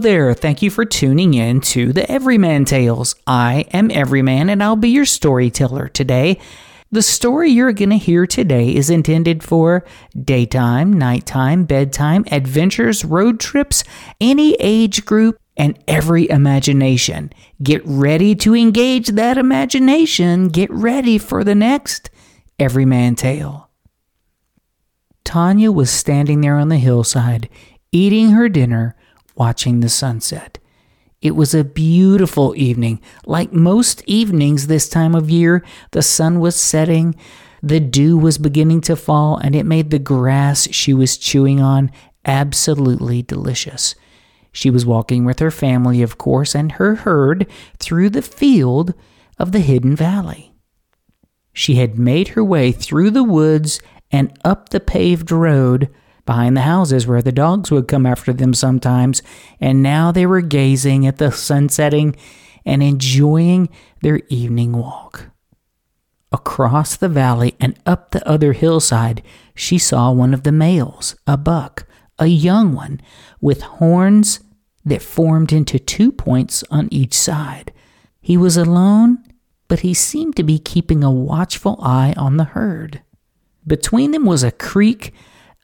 There. Thank you for tuning in to the Everyman Tales. I am Everyman and I'll be your storyteller today. The story you're going to hear today is intended for daytime, nighttime, bedtime, adventures, road trips, any age group, and every imagination. Get ready to engage that imagination. Get ready for the next Everyman Tale. Tanya was standing there on the hillside, eating her dinner watching the sunset. It was a beautiful evening. Like most evenings this time of year, the sun was setting, the dew was beginning to fall, and it made the grass she was chewing on absolutely delicious. She was walking with her family, of course, and her herd through the field of the hidden valley. She had made her way through the woods and up the paved road behind the houses where the dogs would come after them sometimes, and now they were gazing at the sun setting and enjoying their evening walk. Across the valley and up the other hillside, she saw one of the males, a buck, a young one, with horns that formed into two points on each side. He was alone, but he seemed to be keeping a watchful eye on the herd. Between them was a creek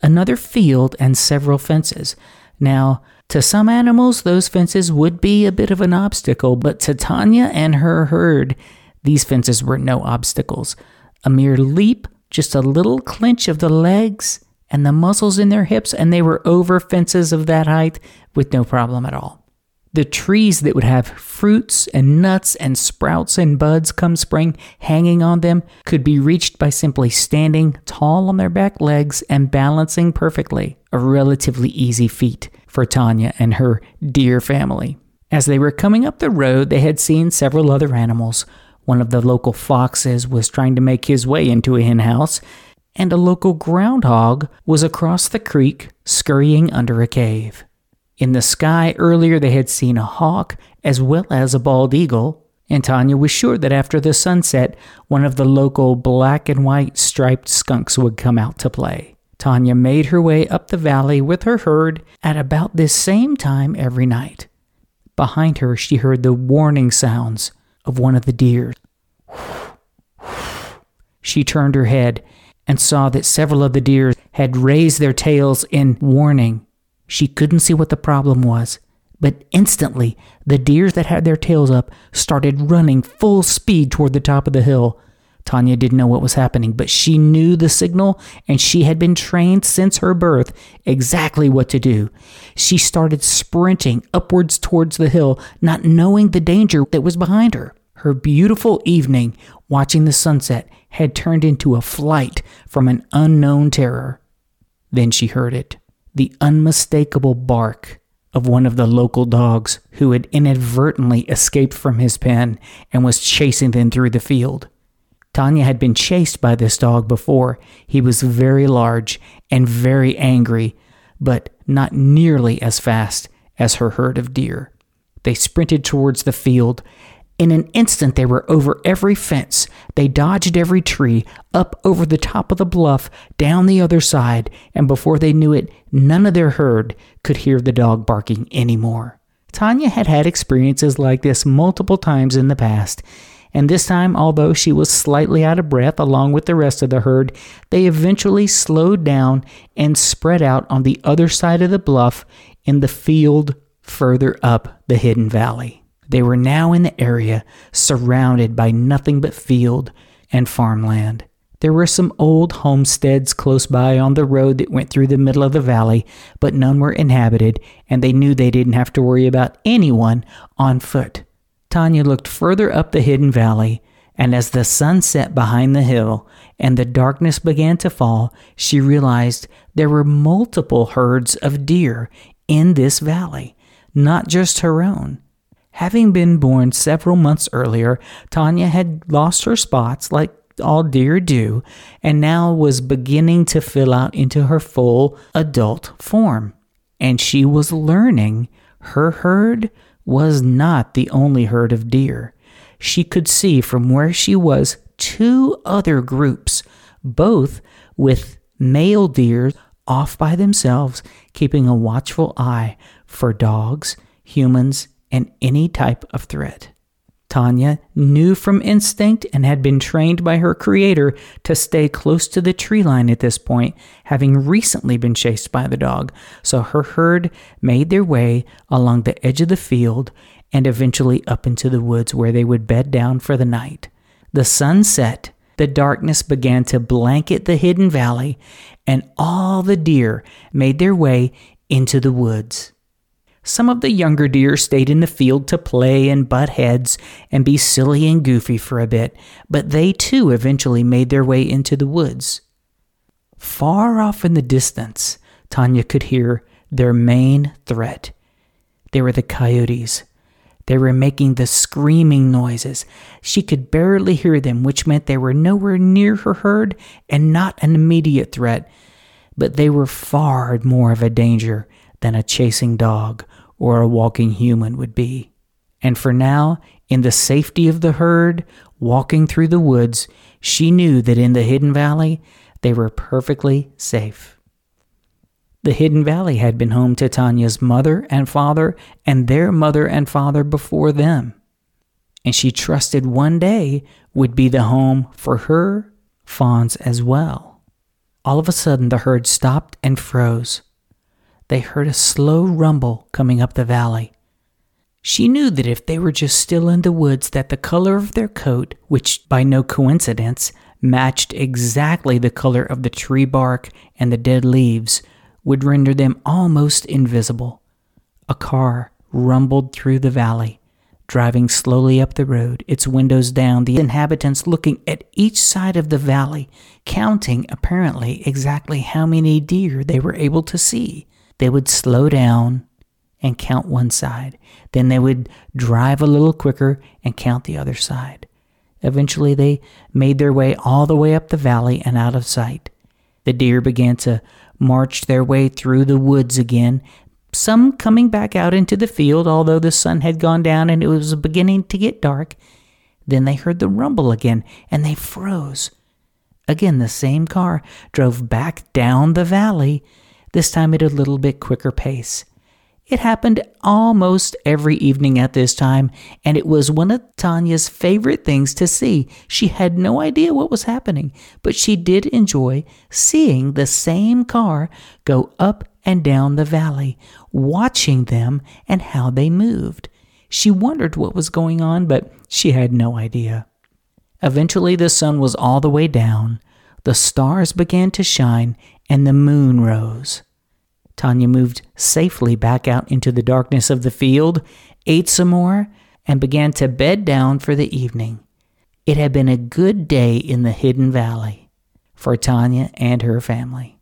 another field, and several fences. Now, to some animals, those fences would be a bit of an obstacle, but to Tanya and her herd, these fences were no obstacles. A mere leap, just a little clinch of the legs and the muscles in their hips, and they were over fences of that height with no problem at all. The trees that would have fruits and nuts and sprouts and buds come spring hanging on them could be reached by simply standing tall on their back legs and balancing perfectly, a relatively easy feat for Tanya and her dear family. As they were coming up the road, they had seen several other animals. One of the local foxes was trying to make his way into a hen house, and a local groundhog was across the creek scurrying under a cave. In the sky earlier, they had seen a hawk as well as a bald eagle, and Tanya was sure that after the sunset, one of the local black and white striped skunks would come out to play. Tanya made her way up the valley with her herd at about this same time every night. Behind her, she heard the warning sounds of one of the deer. She turned her head and saw that several of the deer had raised their tails in warning she couldn't see what the problem was, but instantly the deers that had their tails up started running full speed toward the top of the hill. Tanya didn't know what was happening, but she knew the signal and she had been trained since her birth exactly what to do. She started sprinting upwards towards the hill, not knowing the danger that was behind her. Her beautiful evening watching the sunset had turned into a flight from an unknown terror. Then she heard it the unmistakable bark of one of the local dogs who had inadvertently escaped from his pen and was chasing them through the field. Tanya had been chased by this dog before. He was very large and very angry, but not nearly as fast as her herd of deer. They sprinted towards the field, in an instant, they were over every fence. They dodged every tree, up over the top of the bluff, down the other side, and before they knew it, none of their herd could hear the dog barking anymore. Tanya had had experiences like this multiple times in the past, and this time, although she was slightly out of breath along with the rest of the herd, they eventually slowed down and spread out on the other side of the bluff in the field further up the hidden valley. They were now in the area surrounded by nothing but field and farmland. There were some old homesteads close by on the road that went through the middle of the valley, but none were inhabited, and they knew they didn't have to worry about anyone on foot. Tanya looked further up the hidden valley, and as the sun set behind the hill and the darkness began to fall, she realized there were multiple herds of deer in this valley, not just her own. Having been born several months earlier, Tanya had lost her spots like all deer do, and now was beginning to fill out into her full adult form. And she was learning her herd was not the only herd of deer. She could see from where she was two other groups, both with male deer off by themselves, keeping a watchful eye for dogs humans, and any type of threat. Tanya knew from instinct and had been trained by her creator to stay close to the tree line at this point, having recently been chased by the dog. So her herd made their way along the edge of the field and eventually up into the woods where they would bed down for the night. The sun set, the darkness began to blanket the hidden valley, and all the deer made their way into the woods. Some of the younger deer stayed in the field to play and butt heads and be silly and goofy for a bit, but they too eventually made their way into the woods. Far off in the distance, Tanya could hear their main threat. They were the coyotes. They were making the screaming noises. She could barely hear them, which meant they were nowhere near her herd and not an immediate threat, but they were far more of a danger than a chasing dog or a walking human would be. And for now, in the safety of the herd, walking through the woods, she knew that in the Hidden Valley, they were perfectly safe. The Hidden Valley had been home to Tanya's mother and father and their mother and father before them. And she trusted one day would be the home for her fawns as well. All of a sudden, the herd stopped and froze they heard a slow rumble coming up the valley. She knew that if they were just still in the woods that the color of their coat, which by no coincidence matched exactly the color of the tree bark and the dead leaves, would render them almost invisible. A car rumbled through the valley, driving slowly up the road, its windows down, the inhabitants looking at each side of the valley, counting apparently exactly how many deer they were able to see they would slow down and count one side. Then they would drive a little quicker and count the other side. Eventually, they made their way all the way up the valley and out of sight. The deer began to march their way through the woods again, some coming back out into the field, although the sun had gone down and it was beginning to get dark. Then they heard the rumble again and they froze. Again, the same car drove back down the valley this time at a little bit quicker pace. It happened almost every evening at this time, and it was one of Tanya's favorite things to see. She had no idea what was happening, but she did enjoy seeing the same car go up and down the valley, watching them and how they moved. She wondered what was going on, but she had no idea. Eventually, the sun was all the way down, the stars began to shine, and the moon rose. Tanya moved safely back out into the darkness of the field, ate some more, and began to bed down for the evening. It had been a good day in the Hidden Valley for Tanya and her family.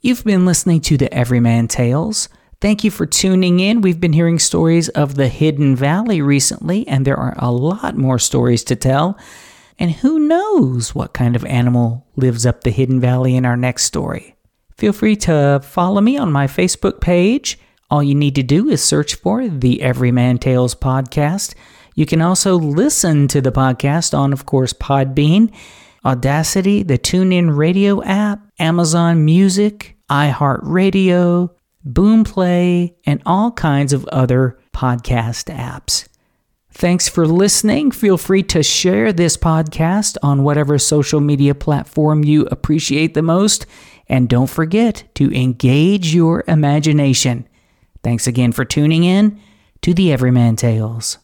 You've been listening to the Everyman Tales. Thank you for tuning in. We've been hearing stories of the Hidden Valley recently, and there are a lot more stories to tell. And who knows what kind of animal lives up the hidden valley in our next story? Feel free to follow me on my Facebook page. All you need to do is search for the Everyman Tales podcast. You can also listen to the podcast on, of course, Podbean, Audacy, the TuneIn Radio app, Amazon Music, iHeartRadio, Boomplay, and all kinds of other podcast apps. Thanks for listening. Feel free to share this podcast on whatever social media platform you appreciate the most. And don't forget to engage your imagination. Thanks again for tuning in to the Everyman Tales.